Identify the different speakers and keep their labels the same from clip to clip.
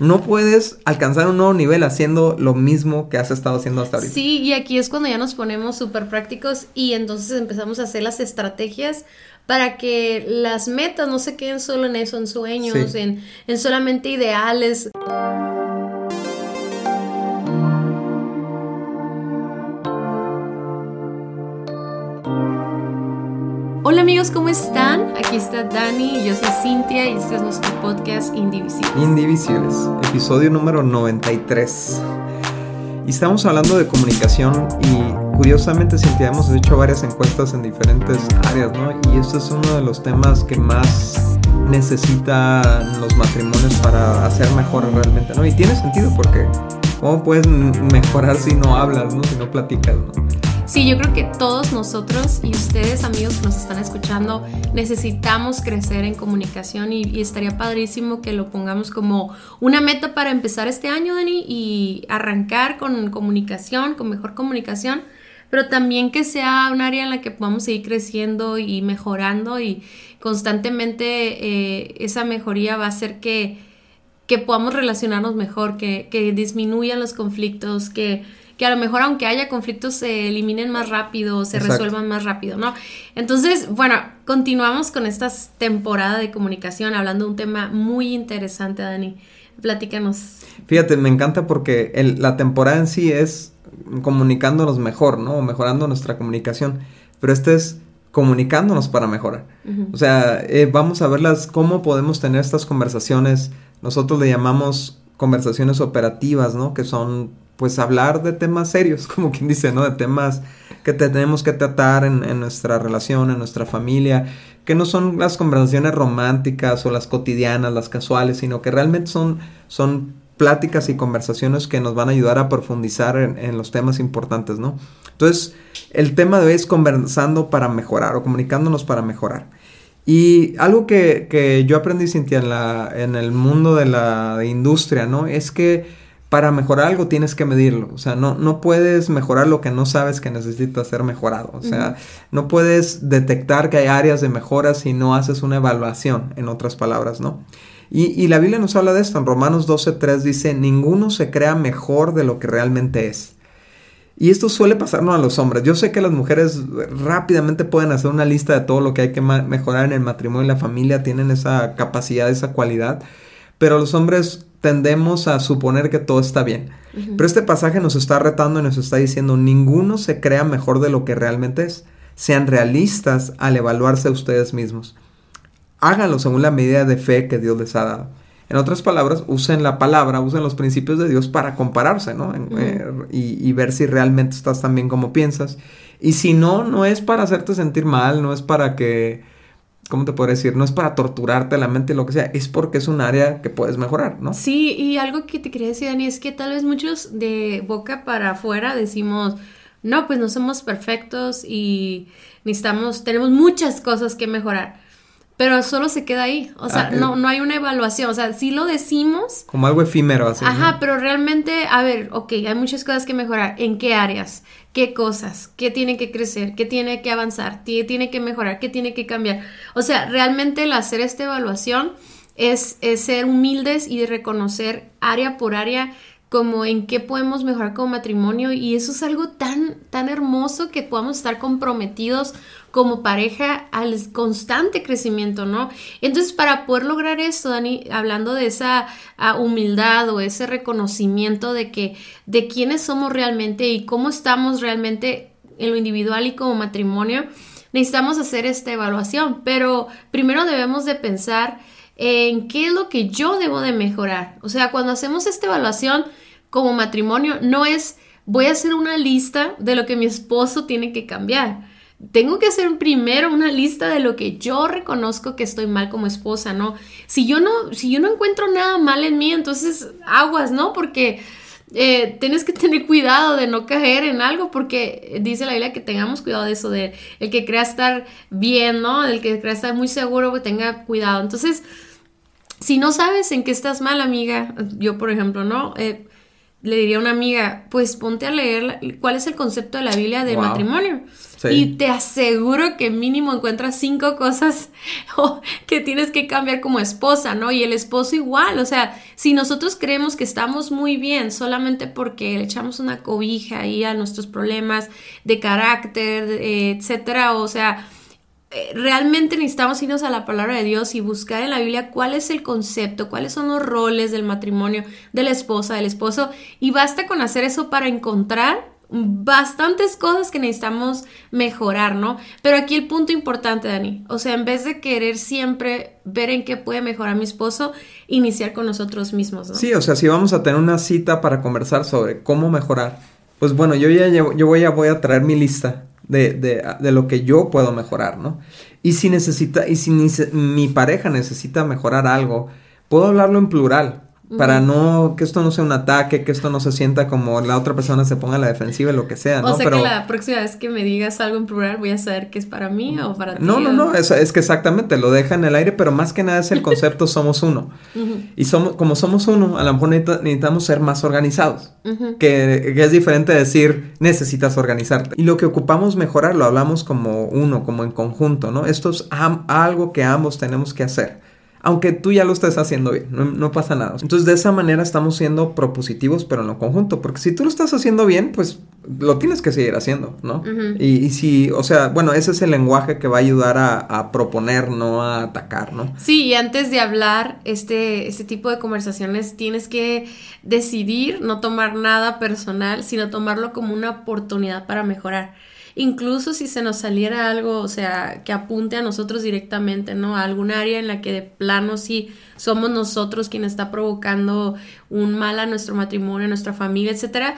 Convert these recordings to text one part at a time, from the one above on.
Speaker 1: no puedes alcanzar un nuevo nivel haciendo lo mismo que has estado haciendo hasta ahorita.
Speaker 2: Sí, y aquí es cuando ya nos ponemos súper prácticos y entonces empezamos a hacer las estrategias para que las metas no se queden solo en eso, en sueños, en, en solamente ideales. Hola amigos, ¿cómo están? Aquí está Dani, yo soy Cintia y este es nuestro podcast Indivisibles.
Speaker 1: Indivisibles, episodio número 93. Y estamos hablando de comunicación y curiosamente Cintia hemos hecho varias encuestas en diferentes áreas, ¿no? Y este es uno de los temas que más necesitan los matrimonios para hacer mejor realmente, ¿no? Y tiene sentido porque ¿cómo puedes mejorar si no hablas, ¿no? Si no platicas, ¿no?
Speaker 2: Sí, yo creo que todos nosotros y ustedes amigos que nos están escuchando necesitamos crecer en comunicación y, estaría padrísimo que lo pongamos como una meta para empezar este año, Dani, y arrancar con comunicación, con mejor comunicación, pero también que sea un área en la que podamos seguir creciendo y mejorando y constantemente eh, esa mejoría va a hacer que, que podamos relacionarnos mejor, que, que disminuyan los conflictos, que que a lo mejor aunque haya conflictos se eliminen más rápido, se resuelvan más rápido, ¿no? Entonces, bueno, continuamos con esta temporada de comunicación hablando de un tema muy interesante, Dani. Platícanos.
Speaker 1: Fíjate, me encanta porque la temporada en sí es comunicándonos mejor, ¿no? Mejorando nuestra comunicación. Pero este es comunicándonos para mejorar. O sea, eh, vamos a verlas, cómo podemos tener estas conversaciones. Nosotros le llamamos conversaciones operativas, ¿no? Que son pues hablar de temas serios, como quien dice, ¿no? De temas que tenemos que tratar en, nuestra relación, en nuestra familia, que no son las conversaciones románticas o las cotidianas, las casuales, sino que realmente son, son pláticas y conversaciones que nos van a ayudar a profundizar en, los temas importantes, ¿no? Entonces, el tema de hoy es conversando para mejorar o comunicándonos para mejorar. Y algo que, yo aprendí, Cintia, en, la, en el mundo de la industria, ¿no? Es que para mejorar algo tienes que medirlo. O sea, no, no puedes mejorar lo que no sabes que necesita ser mejorado. O sea, no puedes detectar que hay áreas de mejora si no haces una evaluación, en otras palabras, ¿no? Y, la Biblia nos habla de esto. En Romanos 12.3 dice, ninguno se crea mejor de lo que realmente es. Y esto suele pasarnos a los hombres. Yo sé que las mujeres rápidamente pueden hacer una lista de todo lo que hay que mejorar en el matrimonio y la familia, tienen esa capacidad, esa cualidad pero los hombres tendemos a suponer que todo está bien. Pero este pasaje nos está retando y nos está diciendo, ninguno se crea mejor de lo que realmente es. Sean realistas al evaluarse a ustedes mismos. Háganlo según la medida de fe que Dios les ha dado. En otras palabras, usen la palabra, usen los principios de Dios para compararse, ¿no? Eh, y, y, ver si realmente estás tan bien como piensas. Y si no, no es para hacerte sentir mal, no es para que ¿cómo te puedo decir? No es para torturarte la mente, lo que sea, es porque es un área que puedes mejorar, ¿no?
Speaker 2: Sí, y algo que te quería decir, Dani, es que tal vez muchos de boca para afuera decimos, no, pues no somos perfectos y necesitamos, tenemos muchas cosas que mejorar pero solo se queda ahí. O sea, ah, no, no hay una evaluación. O sea, sí lo decimos.
Speaker 1: Como algo efímero, así.
Speaker 2: Ajá, pero realmente, a ver, ok, hay muchas cosas que mejorar. ¿En qué áreas? ¿Qué cosas? ¿Qué tiene que crecer? ¿Qué tiene que avanzar? ¿Qué tiene que mejorar? ¿Qué tiene que cambiar? O sea, realmente el hacer esta evaluación es, es ser humildes y reconocer área por área como en qué podemos mejorar como matrimonio y eso es algo tan tan hermoso que podamos estar comprometidos como pareja al constante crecimiento, ¿no? Entonces, para poder lograr esto, Dani, hablando de esa ah, humildad o ese reconocimiento de que de quiénes somos realmente y cómo estamos realmente en lo individual y como matrimonio, necesitamos hacer esta evaluación, pero primero debemos de pensar en qué es lo que yo debo de mejorar. O sea, cuando hacemos esta evaluación como matrimonio, no es voy a hacer una lista de lo que mi esposo tiene que cambiar. Tengo que hacer primero una lista de lo que yo reconozco que estoy mal como esposa, ¿no? Si yo no, si yo no encuentro nada mal en mí, entonces aguas, ¿no? Porque eh, tienes que tener cuidado de no caer en algo porque dice la Biblia que tengamos cuidado de eso, de el que crea estar bien, ¿no? El que crea estar muy seguro, que tenga cuidado. Entonces, si no sabes en qué estás mal, amiga, yo por ejemplo, ¿no? Eh, le diría a una amiga, pues ponte a leer cuál es el concepto de la Biblia del matrimonio. Y te aseguro que mínimo encuentras cinco cosas que tienes que cambiar como esposa, ¿no? Y el esposo igual, o sea, si nosotros creemos que estamos muy bien solamente porque le echamos una cobija ahí a nuestros problemas de carácter, etcétera, o sea, realmente necesitamos irnos a la palabra de Dios y buscar en la Biblia cuál es el concepto, cuáles son los roles del matrimonio, de la esposa, del esposo, y basta con hacer eso para encontrar bastantes cosas que necesitamos mejorar, ¿no? Pero aquí el punto importante, Dani, o sea, en vez de querer siempre ver en qué puede mejorar mi esposo, iniciar con nosotros mismos, ¿no?
Speaker 1: Sí, o sea, si vamos a tener una cita para conversar sobre cómo mejorar, pues bueno, yo ya yo voy a, voy a traer mi lista de, de, de, lo que yo puedo mejorar, ¿no? Y si necesita, y si mi pareja necesita mejorar algo, puedo hablarlo en plural para no que esto no sea un ataque, que esto no se sienta como la otra persona se ponga a la defensiva, lo que sea, ¿no?
Speaker 2: O sea que la próxima vez que me digas algo en plural voy a saber que es para mí o para ti.
Speaker 1: No, no, no, es, es, que exactamente lo deja en el aire, pero más que nada es el concepto somos uno. Y somos como somos uno, a lo mejor necesitamos ser más organizados, que, que, es diferente decir necesitas organizarte. Y lo que ocupamos mejorar lo hablamos como uno, como en conjunto, ¿no? Esto es algo que ambos tenemos que hacer aunque tú ya lo estés haciendo bien, no, pasa nada. Entonces de esa manera estamos siendo propositivos, pero en lo conjunto, porque si tú lo estás haciendo bien, pues lo tienes que seguir haciendo, ¿no? y, si, o sea, bueno, ese es el lenguaje que va a ayudar a, proponer, no a atacar, ¿no?
Speaker 2: Sí, y antes de hablar este, este tipo de conversaciones tienes que decidir no tomar nada personal, sino tomarlo como una oportunidad para mejorar incluso si se nos saliera algo, o sea, que apunte a nosotros directamente, ¿no? A algún área en la que de plano sí somos nosotros quien está provocando un mal a nuestro matrimonio, a nuestra familia, etcétera.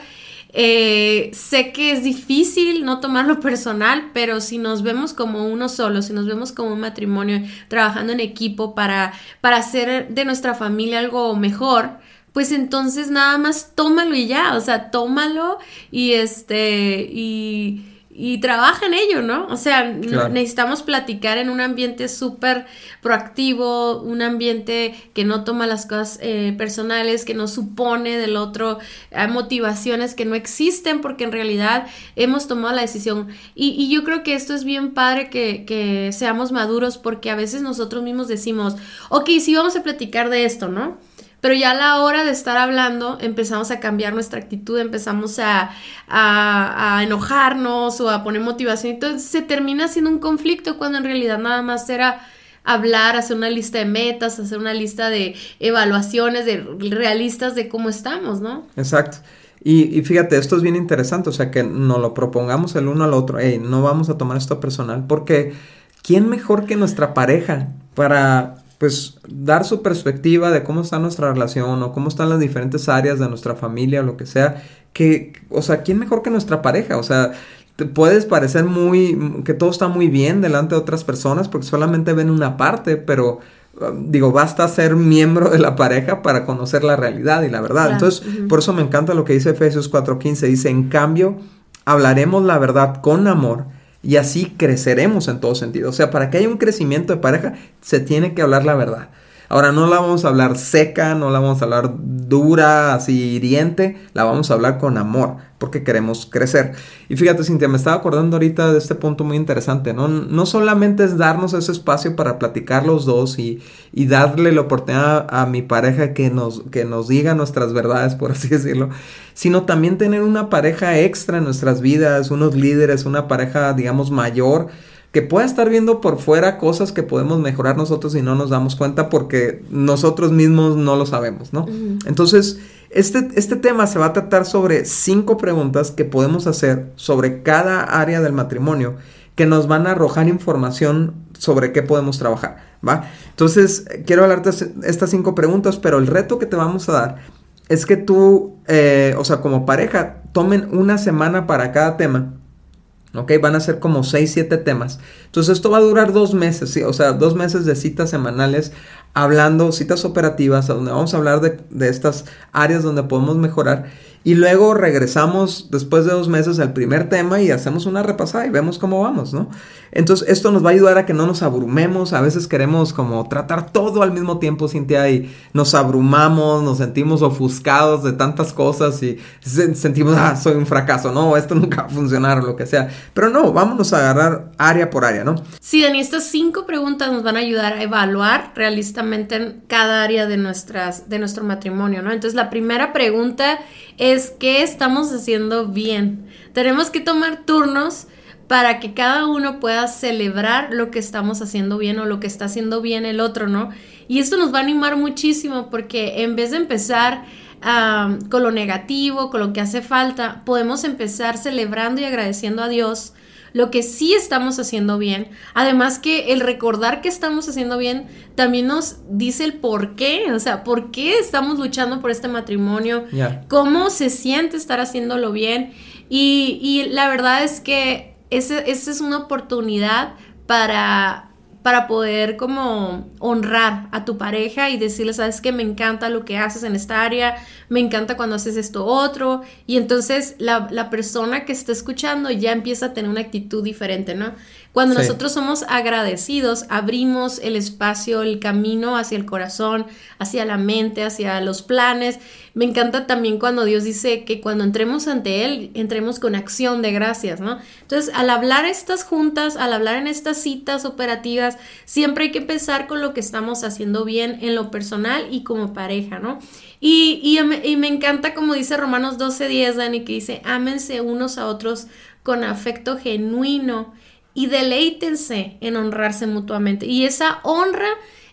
Speaker 2: Eh, sé que es difícil no tomarlo personal, pero si nos vemos como uno solo, si nos vemos como un matrimonio trabajando en equipo para, para hacer de nuestra familia algo mejor, pues entonces nada más tómalo y ya, o sea, tómalo y este, y y trabaja en ello, ¿no? O sea, necesitamos platicar en un ambiente súper proactivo, un ambiente que no toma las cosas eh, personales, que no supone del otro hay motivaciones que no existen porque en realidad hemos tomado la decisión. Y, y yo creo que esto es bien padre que, que seamos maduros porque a veces nosotros mismos decimos, ok, sí vamos a platicar de esto, ¿no? Pero ya a la hora de estar hablando empezamos a cambiar nuestra actitud, empezamos a, enojarnos o a poner motivación. Entonces se termina siendo un conflicto cuando en realidad nada más era hablar, hacer una lista de metas, hacer una lista de evaluaciones de realistas de cómo estamos, ¿no?
Speaker 1: Exacto. Y, y, fíjate, esto es bien interesante, o sea, que nos lo propongamos el uno al otro, hey, no vamos a tomar esto personal, porque ¿quién mejor que nuestra pareja para pues dar su perspectiva de cómo está nuestra relación o cómo están las diferentes áreas de nuestra familia o lo que sea, que, o sea, ¿quién mejor que nuestra pareja? O sea, te puedes parecer muy, que todo está muy bien delante de otras personas porque solamente ven una parte, pero um, digo, basta ser miembro de la pareja para conocer la realidad y la verdad. Entonces, por eso me encanta lo que dice Efesios 4:15, dice, en cambio, hablaremos la verdad con amor y así creceremos en todo sentido. O sea, para que haya un crecimiento de pareja, se tiene que hablar la verdad. Ahora no la vamos a hablar seca, no la vamos a hablar dura, así hiriente, la vamos a hablar con amor, porque queremos crecer. Y fíjate, Cintia, me estaba acordando ahorita de este punto muy interesante, ¿no? No solamente es darnos ese espacio para platicar los dos y, y darle la oportunidad a, mi pareja que nos, que nos diga nuestras verdades, por así decirlo, sino también tener una pareja extra en nuestras vidas, unos líderes, una pareja, digamos, mayor que pueda estar viendo por fuera cosas que podemos mejorar nosotros y no nos damos cuenta porque nosotros mismos no lo sabemos, ¿no? Entonces, este, este tema se va a tratar sobre cinco preguntas que podemos hacer sobre cada área del matrimonio que nos van a arrojar información sobre qué podemos trabajar, ¿va? Entonces, quiero hablarte de estas cinco preguntas, pero el reto que te vamos a dar es que tú, eh, o sea, como pareja, tomen una semana para cada tema ¿ok? Van a ser como 6, 7 temas. Entonces esto va a durar dos meses, ¿sí? o sea, dos meses de citas semanales hablando, citas operativas, donde vamos a hablar de, de, estas áreas donde podemos mejorar. Y luego regresamos después de dos meses al primer tema y hacemos una repasada y vemos cómo vamos, ¿no? Entonces esto nos va a ayudar a que no nos abrumemos. A veces queremos como tratar todo al mismo tiempo, Cintia, y nos abrumamos, nos sentimos ofuscados de tantas cosas y sentimos, ah, soy un fracaso, no, esto nunca va a funcionar o lo que sea. Pero no, vámonos a agarrar área por área, ¿no?
Speaker 2: Sí, Dani, estas cinco preguntas nos van a ayudar a evaluar realistamente en cada área de, nuestras, de nuestro matrimonio, ¿no? Entonces la primera pregunta es qué estamos haciendo bien. Tenemos que tomar turnos para que cada uno pueda celebrar lo que estamos haciendo bien o lo que está haciendo bien el otro, ¿no? Y esto nos va a animar muchísimo porque en vez de empezar con lo negativo, con lo que hace falta, podemos empezar celebrando y agradeciendo a Dios lo que sí estamos haciendo bien. Además que el recordar que estamos haciendo bien también nos dice el por qué, o sea, por qué estamos luchando por este matrimonio, cómo se siente estar haciéndolo bien. Y, y la verdad es que esa es una oportunidad para para poder como honrar a tu pareja y decirle, sabes que me encanta lo que haces en esta área, me encanta cuando haces esto otro, y entonces la, la persona que está escuchando ya empieza a tener una actitud diferente, ¿no? Cuando nosotros somos agradecidos, abrimos el espacio, el camino hacia el corazón, hacia la mente, hacia los planes. Me encanta también cuando Dios dice que cuando entremos ante Él, entremos con acción de gracias, ¿no? Entonces, al hablar estas juntas, al hablar en estas citas operativas, siempre hay que empezar con lo que estamos haciendo bien en lo personal y como pareja, ¿no? Y, y, me encanta como dice Romanos 12:10, Dani, que dice, ámense unos a otros con afecto genuino y deleítense en honrarse mutuamente. Y esa honra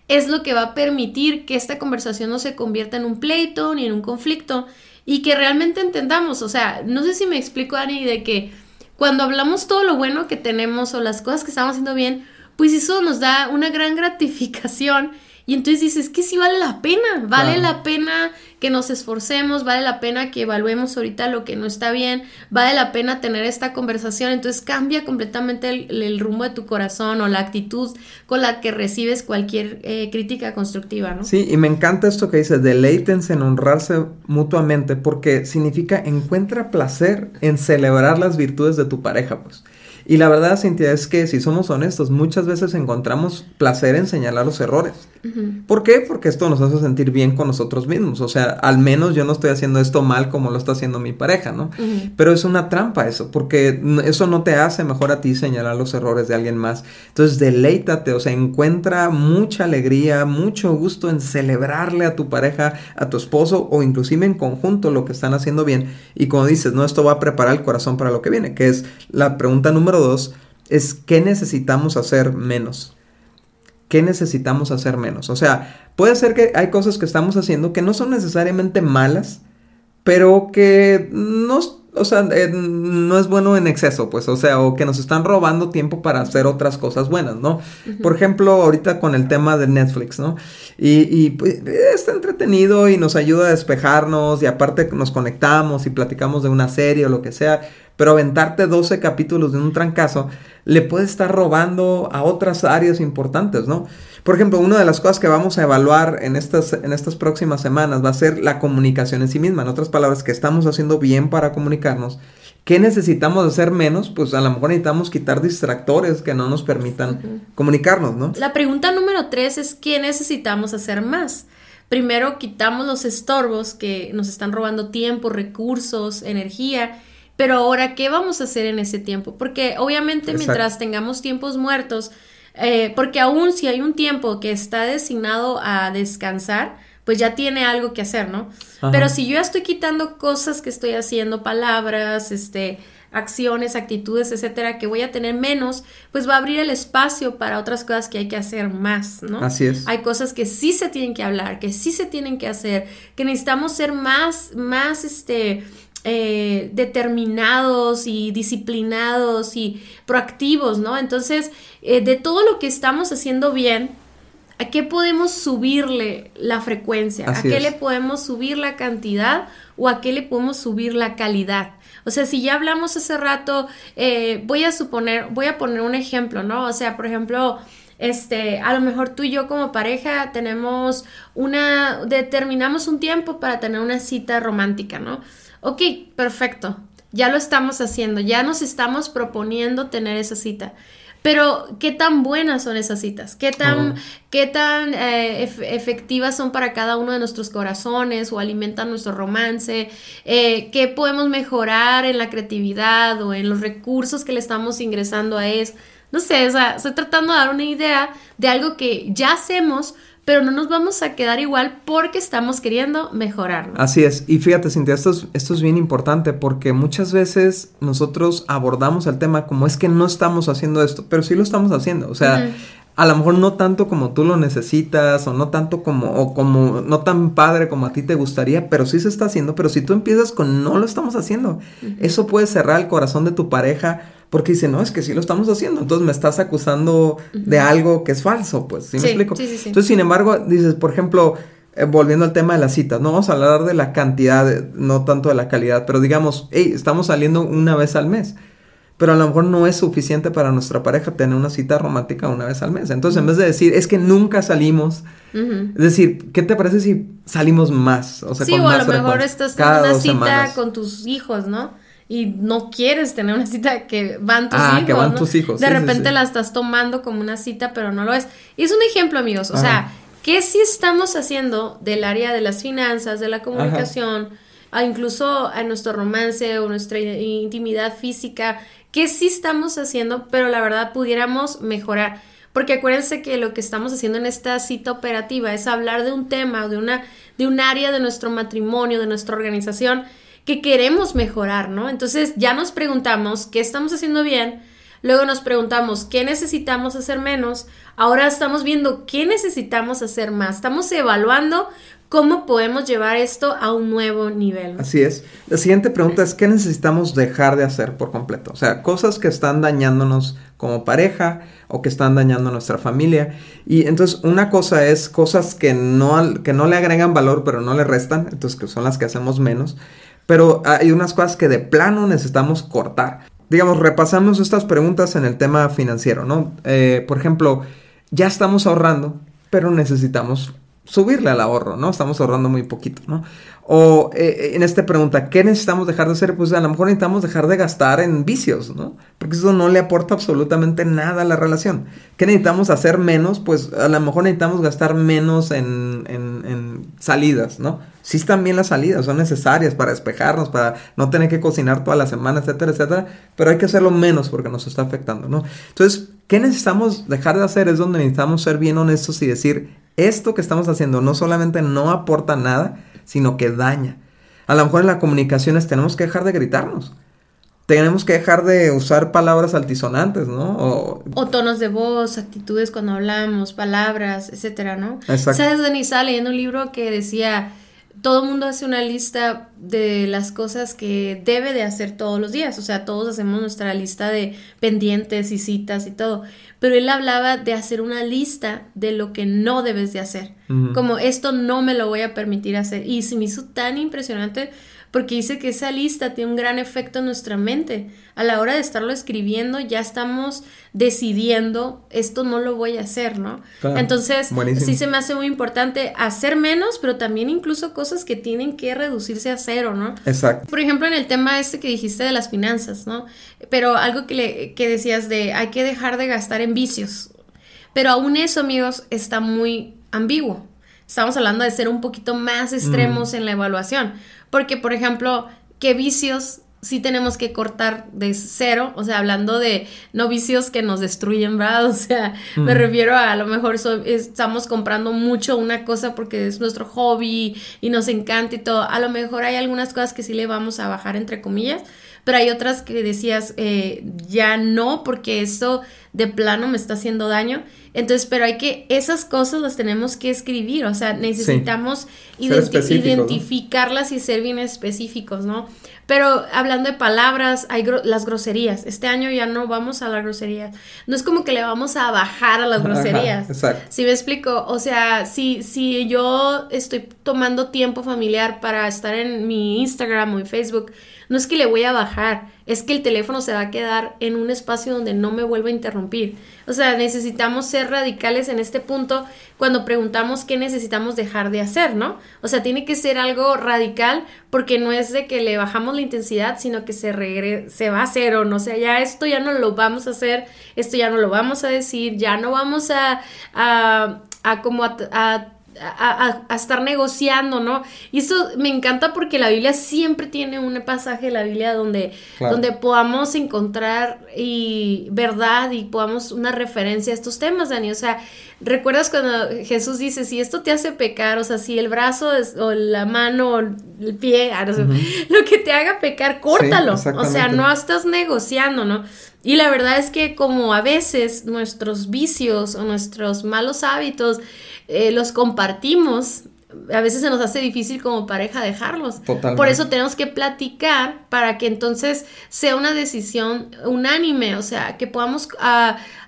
Speaker 2: es lo que va a permitir que esta conversación no se convierta en un pleito ni en un conflicto y que realmente entendamos, o sea, no sé si me explico, Ani, de que cuando hablamos todo lo bueno que tenemos o las cosas que estamos haciendo bien, pues eso nos da una gran gratificación y entonces dices que sí vale la pena, vale la pena que nos esforcemos, vale la pena que evaluemos ahorita lo que no está bien, vale la pena tener esta conversación, entonces cambia completamente el, rumbo de tu corazón o la actitud con la que recibes cualquier eh, crítica constructiva, ¿no?
Speaker 1: Sí, y me encanta esto que dices, deleítense en honrarse mutuamente porque significa encuentra placer en celebrar las virtudes de tu pareja, pues. Y la verdad, Cintia, es que si somos honestos, muchas veces encontramos placer en señalar los errores. ¿Por qué? Porque esto nos hace sentir bien con nosotros mismos. O sea, al menos yo no estoy haciendo esto mal como lo está haciendo mi pareja, ¿no? Pero es una trampa eso, porque eso no te hace mejor a ti señalar los errores de alguien más. Entonces, deleítate, o sea, encuentra mucha alegría, mucho gusto en celebrarle a tu pareja, a tu esposo o inclusive en conjunto lo que están haciendo bien. Y como dices, no, esto va a preparar el corazón para lo que viene, que es la pregunta número dos es qué necesitamos hacer menos. ¿Qué necesitamos hacer menos? O sea, puede ser que hay cosas que estamos haciendo que no son necesariamente malas, pero que no, o sea, eh, no es bueno en exceso, pues, o sea, o que nos están robando tiempo para hacer otras cosas buenas, ¿no? Por ejemplo, ahorita con el tema de Netflix, ¿no? Y, y pues, está entretenido y nos ayuda a despejarnos y aparte nos conectamos y platicamos de una serie o lo que sea, pero aventarte 12 capítulos de un trancazo le puede estar robando a otras áreas importantes, ¿no? Por ejemplo, una de las cosas que vamos a evaluar en estas, en estas próximas semanas va a ser la comunicación en sí misma. En otras palabras, que estamos haciendo bien para comunicarnos. ¿Qué necesitamos hacer menos? Pues a lo mejor necesitamos quitar distractores que no nos permitan comunicarnos, ¿no?
Speaker 2: La pregunta número tres es ¿qué necesitamos hacer más? Primero quitamos los estorbos que nos están robando tiempo, recursos, energía pero ahora, ¿qué vamos a hacer en ese tiempo? Porque obviamente mientras tengamos tiempos muertos, eh, porque aún si hay un tiempo que está designado a descansar, pues ya tiene algo que hacer, ¿no? Pero si yo ya estoy quitando cosas que estoy haciendo, palabras, este, acciones, actitudes, etcétera, que voy a tener menos, pues va a abrir el espacio para otras cosas que hay que hacer más, ¿no?
Speaker 1: Así es.
Speaker 2: Hay cosas que sí se tienen que hablar, que sí se tienen que hacer, que necesitamos ser más, más, este, eh, determinados y disciplinados y proactivos, ¿no? Entonces, eh, de todo lo que estamos haciendo bien, ¿a qué podemos subirle la frecuencia? ¿A qué le podemos subir la cantidad o a qué le podemos subir la calidad? O sea, si ya hablamos hace rato, eh, voy a suponer, voy a poner un ejemplo, ¿no? O sea, por ejemplo, este, a lo mejor tú y yo como pareja tenemos una, determinamos un tiempo para tener una cita romántica, ¿no? Ok, perfecto, ya lo estamos haciendo, ya nos estamos proponiendo tener esa cita. Pero, ¿qué tan buenas son esas citas? ¿Qué tan, qué tan eh, efectivas son para cada uno de nuestros corazones o alimentan nuestro romance? Eh, ¿Qué podemos mejorar en la creatividad o en los recursos que le estamos ingresando a eso? No sé, o sea, estoy tratando de dar una idea de algo que ya hacemos, pero no nos vamos a quedar igual porque estamos queriendo mejorar.
Speaker 1: Así es, y fíjate Cintia, esto es, esto es bien importante porque muchas veces nosotros abordamos el tema como es que no estamos haciendo esto, pero sí lo estamos haciendo, o sea... A lo mejor no tanto como tú lo necesitas, o no tanto como, o como, no tan padre como a ti te gustaría, pero sí se está haciendo. Pero si tú empiezas con no lo estamos haciendo, eso puede cerrar el corazón de tu pareja porque dice, no, es que sí lo estamos haciendo, entonces me estás acusando de algo que es falso, pues, ¿sí, me explico? Sí, sí, entonces, sin embargo, dices, por ejemplo, eh, volviendo al tema de las citas, no vamos a hablar de la cantidad, no tanto de la calidad, pero digamos, hey, estamos saliendo una vez al mes. Pero a lo mejor no es suficiente para nuestra pareja tener una cita romántica una vez al mes. Entonces, en vez de decir, es que nunca salimos, es decir, ¿qué te parece si salimos más?
Speaker 2: O sea, sí, o a lo mejor estás en una cita con tus hijos, ¿no? Y no quieres tener una cita que van tus ah, hijos. que van tus hijos. De repente la estás tomando como una cita, pero no lo es. Y es un ejemplo, amigos. O sea, ¿qué sí estamos haciendo del área de las finanzas, de la comunicación, incluso a nuestro romance o nuestra intimidad física? ¿Qué sí estamos haciendo, pero la verdad pudiéramos mejorar? Porque acuérdense que lo que estamos haciendo en esta cita operativa es hablar de un tema, de una, de un área de nuestro matrimonio, de nuestra organización que queremos mejorar, ¿no? Entonces ya nos preguntamos qué estamos haciendo bien, luego nos preguntamos qué necesitamos hacer menos, ahora estamos viendo qué necesitamos hacer más, estamos evaluando cómo podemos llevar esto a un nuevo nivel.
Speaker 1: Así es. La siguiente pregunta es, ¿qué necesitamos dejar de hacer por completo? O sea, cosas que están dañándonos como pareja o que están dañando a nuestra familia. Y entonces una cosa es cosas que no, que no le agregan valor, pero no le restan, entonces que son las que hacemos menos. Pero hay unas cosas que de plano necesitamos cortar. Digamos, repasamos estas preguntas en el tema financiero, ¿no? Eh, por ejemplo, ya estamos ahorrando, pero necesitamos subirle al ahorro, ¿no? Estamos ahorrando muy poquito, ¿no? O eh, en esta pregunta, ¿qué necesitamos dejar de hacer? Pues a lo mejor necesitamos dejar de gastar en vicios, ¿no? Porque eso no le aporta absolutamente nada a la relación. ¿Qué necesitamos hacer menos? Pues a lo mejor necesitamos gastar menos en, en salidas, ¿no? Sí están bien las salidas, son necesarias para despejarnos, para no tener que cocinar toda la semana, etcétera, etcétera, pero hay que hacerlo menos porque nos está afectando, ¿no? Entonces, ¿qué necesitamos dejar de hacer? Es donde necesitamos ser bien honestos y decir, esto que estamos haciendo no solamente no aporta nada, sino que daña. A lo mejor en las comunicaciones tenemos que dejar de gritarnos. Tenemos que dejar de usar palabras altisonantes, ¿no?
Speaker 2: O, tonos de voz, actitudes cuando hablamos, palabras, etcétera, ¿no? Exacto. ¿Sabes, Denis? Estaba leyendo un libro que decía todo mundo hace una lista de las cosas que debe de hacer todos los días, o sea, todos hacemos nuestra lista de pendientes y citas y todo, pero él hablaba de hacer una lista de lo que no debes de hacer, como esto no me lo voy a permitir hacer, y se me hizo tan impresionante porque dice que esa lista tiene un gran efecto en nuestra mente. A la hora de estarlo escribiendo ya estamos decidiendo esto no lo voy a hacer, ¿no? Entonces, sí se me hace muy importante hacer menos, pero también incluso cosas que tienen que reducirse a cero, ¿no? Exacto. Por ejemplo, en el tema este que dijiste de las finanzas, ¿no? Pero algo que, le, que decías de hay que dejar de gastar en vicios. Pero aún eso, amigos, está muy ambiguo. Estamos hablando de ser un poquito más extremos mm. en la evaluación. Porque, por ejemplo, ¿qué vicios sí tenemos que cortar de cero? O sea, hablando de no vicios que nos destruyen, ¿verdad? O sea, me refiero a a lo mejor estamos comprando mucho una cosa porque es nuestro hobby y nos encanta y todo. A lo mejor hay algunas cosas que sí le vamos a bajar, entre comillas, pero hay otras que decías, eh, ya no, porque eso de plano me está haciendo daño. Entonces, pero hay que, esas cosas las tenemos que escribir, o sea, necesitamos identificarlas y ser bien específicos, ¿no? Pero hablando de palabras, hay las groserías. Este año ya no vamos a la grosería. No es como que le vamos a bajar a las groserías. exacto. Si me explico, o sea, si, si yo estoy tomando tiempo familiar para estar en mi Instagram o en Facebook, no es que le voy a bajar, es que el teléfono se va a quedar en un espacio donde no me vuelva a interrumpir. O sea, necesitamos ser radicales en este punto cuando preguntamos qué necesitamos dejar de hacer, ¿no? O sea, tiene que ser algo radical porque no es de que le bajamos la intensidad, sino que se, se va a hacer o no o sea, ya esto ya no lo vamos a hacer, esto ya no lo vamos a decir, ya no vamos a, a, a como a, estar negociando, ¿no? Y eso me encanta porque la Biblia siempre tiene un pasaje de la Biblia donde, donde podamos encontrar y verdad y podamos una referencia a estos temas, Dani. O sea, ¿recuerdas cuando Jesús dice, si esto te hace pecar, o sea, si el brazo o la mano o el pie, ah, lo que te haga pecar, córtalo. o sea, no estás negociando, ¿no? Y la verdad es que como a veces nuestros vicios o nuestros malos hábitos eh, los compartimos, a veces se nos hace difícil como pareja dejarlos. Por eso tenemos que platicar para que entonces sea una decisión unánime, o sea, que podamos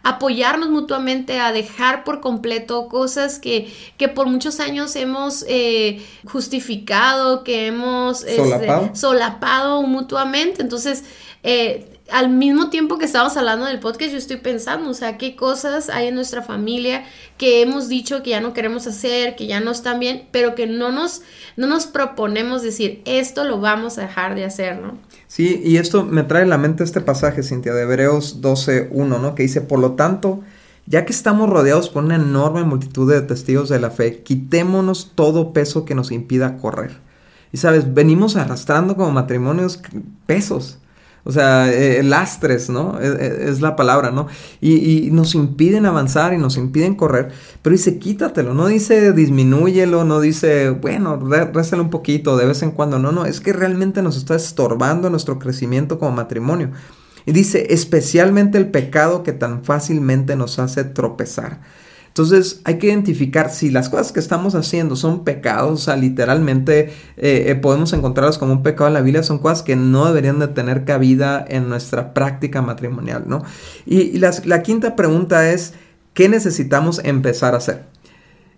Speaker 2: apoyarnos mutuamente a dejar por completo cosas que, que por muchos años hemos eh, justificado, que hemos este, solapado mutuamente. Entonces, eh, al mismo tiempo que estamos hablando del podcast, yo estoy pensando, o sea, qué cosas hay en nuestra familia que hemos dicho que ya no queremos hacer, que ya no están bien, pero que no nos, no nos proponemos decir, esto lo vamos a dejar de hacer, ¿no?
Speaker 1: Sí, y esto me trae a la mente este pasaje, Cintia, de Hebreos 12.1, ¿no? Que dice, por lo tanto, ya que estamos rodeados por una enorme multitud de testigos de la fe, quitémonos todo peso que nos impida correr. Y sabes, venimos arrastrando como matrimonios pesos o sea, eh, lastres, ¿no? E, e, es, la palabra, ¿no? Y, nos impiden avanzar y nos impiden correr, pero dice quítatelo, no dice disminúyelo, no dice, bueno, réstalo un poquito de vez en cuando, no, no, es que realmente nos está estorbando nuestro crecimiento como matrimonio. Y dice, especialmente el pecado que tan fácilmente nos hace tropezar. Entonces hay que identificar si las cosas que estamos haciendo son pecados, o sea, literalmente eh, eh, podemos encontrarlas como un pecado en la Biblia, son cosas que no deberían de tener cabida en nuestra práctica matrimonial, ¿no? Y, la quinta pregunta es, ¿qué necesitamos empezar a hacer?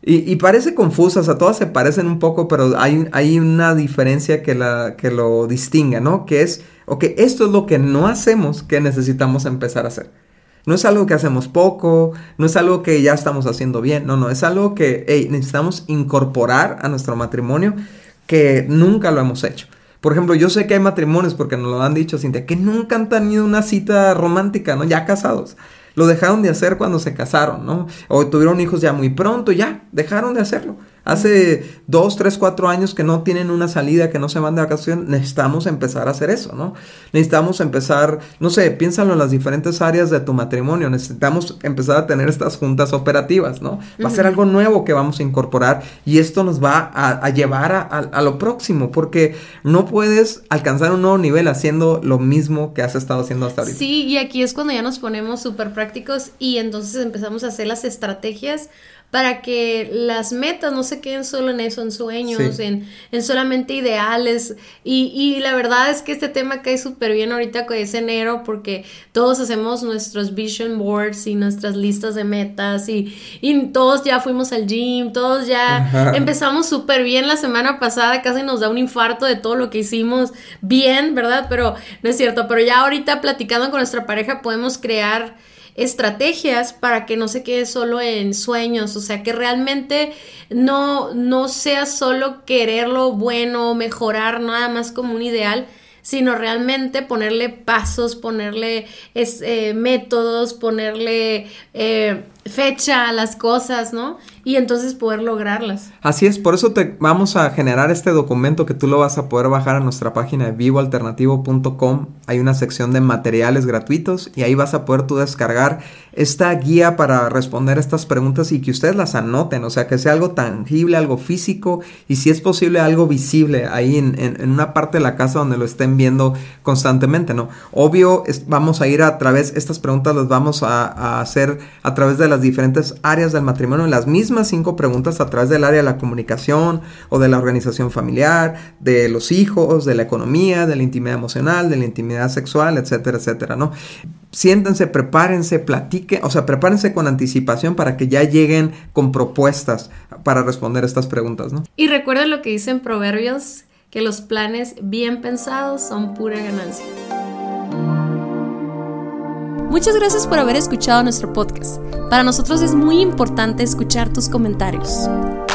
Speaker 1: Y, parece confusa, o sea, todas se parecen un poco, pero hay, hay una diferencia que, la, que lo distingue, ¿no? Que es, ok, esto es lo que no hacemos que necesitamos empezar a hacer. No es algo que hacemos poco, no es algo que ya estamos haciendo bien, no, no, es algo que necesitamos incorporar a nuestro matrimonio que nunca lo hemos hecho. Por ejemplo, yo sé que hay matrimonios, porque nos lo han dicho, Cintia, que nunca han tenido una cita romántica, ¿no? Ya casados. Lo dejaron de hacer cuando se casaron, ¿no? O tuvieron hijos ya muy pronto, ya, dejaron de hacerlo. Hace dos, tres, cuatro años que no tienen una salida, que no se van de vacaciones, necesitamos empezar a hacer eso, ¿no? Necesitamos empezar, no sé, piénsalo en las diferentes áreas de tu matrimonio, necesitamos empezar a tener estas juntas operativas, ¿no? Va a ser algo nuevo que vamos a incorporar y esto nos va a, llevar a, a, lo próximo, porque no puedes alcanzar un nuevo nivel haciendo lo mismo que has estado haciendo hasta ahorita.
Speaker 2: Sí, y aquí es cuando ya nos ponemos súper prácticos y entonces empezamos a hacer las estrategias para que las metas no se queden solo en eso, en sueños, en, en, solamente ideales. Y, y, la verdad es que este tema cae súper bien ahorita que es enero porque todos hacemos nuestros vision boards y nuestras listas de metas y, y todos ya fuimos al gym, todos ya empezamos súper bien la semana pasada, casi nos da un infarto de todo lo que hicimos bien, ¿verdad? Pero no es cierto, pero ya ahorita platicando con nuestra pareja podemos crear estrategias para que no se quede solo en sueños, o sea, que realmente no, no sea solo querer lo bueno, mejorar nada más como un ideal, sino realmente ponerle pasos, ponerle eh, métodos, ponerle eh, fecha las cosas, ¿no? Y entonces poder lograrlas.
Speaker 1: Así es, por eso te vamos a generar este documento que tú lo vas a poder bajar a nuestra página de vivoalternativo.com. Hay una sección de materiales gratuitos y ahí vas a poder tú descargar esta guía para responder estas preguntas y que ustedes las anoten, o sea, que sea algo tangible, algo físico y si es posible algo visible ahí en, una parte de la casa donde lo estén viendo constantemente, ¿no? Obvio, vamos a ir a través, estas preguntas las vamos a, a hacer a través de las diferentes áreas del matrimonio, las mismas cinco preguntas a través del área de la comunicación o de la organización familiar, de los hijos, de la economía, de la intimidad emocional, de la intimidad sexual, etcétera, etcétera, ¿no? Siéntense, prepárense, platiquen, o sea, prepárense con anticipación para que ya lleguen con propuestas para responder estas preguntas, ¿no?
Speaker 2: Y recuerden lo que dicen Proverbios, que los planes bien pensados son pura ganancia. Muchas gracias por haber escuchado nuestro podcast. Para nosotros es muy importante escuchar tus comentarios.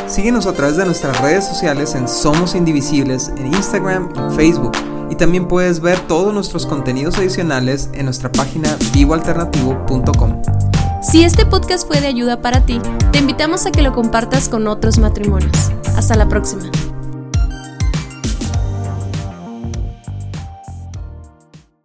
Speaker 1: Síguenos a través de nuestras redes sociales en Somos Indivisibles, en Instagram y Facebook. Y también puedes ver todos nuestros contenidos adicionales en nuestra página vivoalternativo.com.
Speaker 2: Si este podcast fue de ayuda para ti, te invitamos a que lo compartas con otros matrimonios. Hasta la próxima.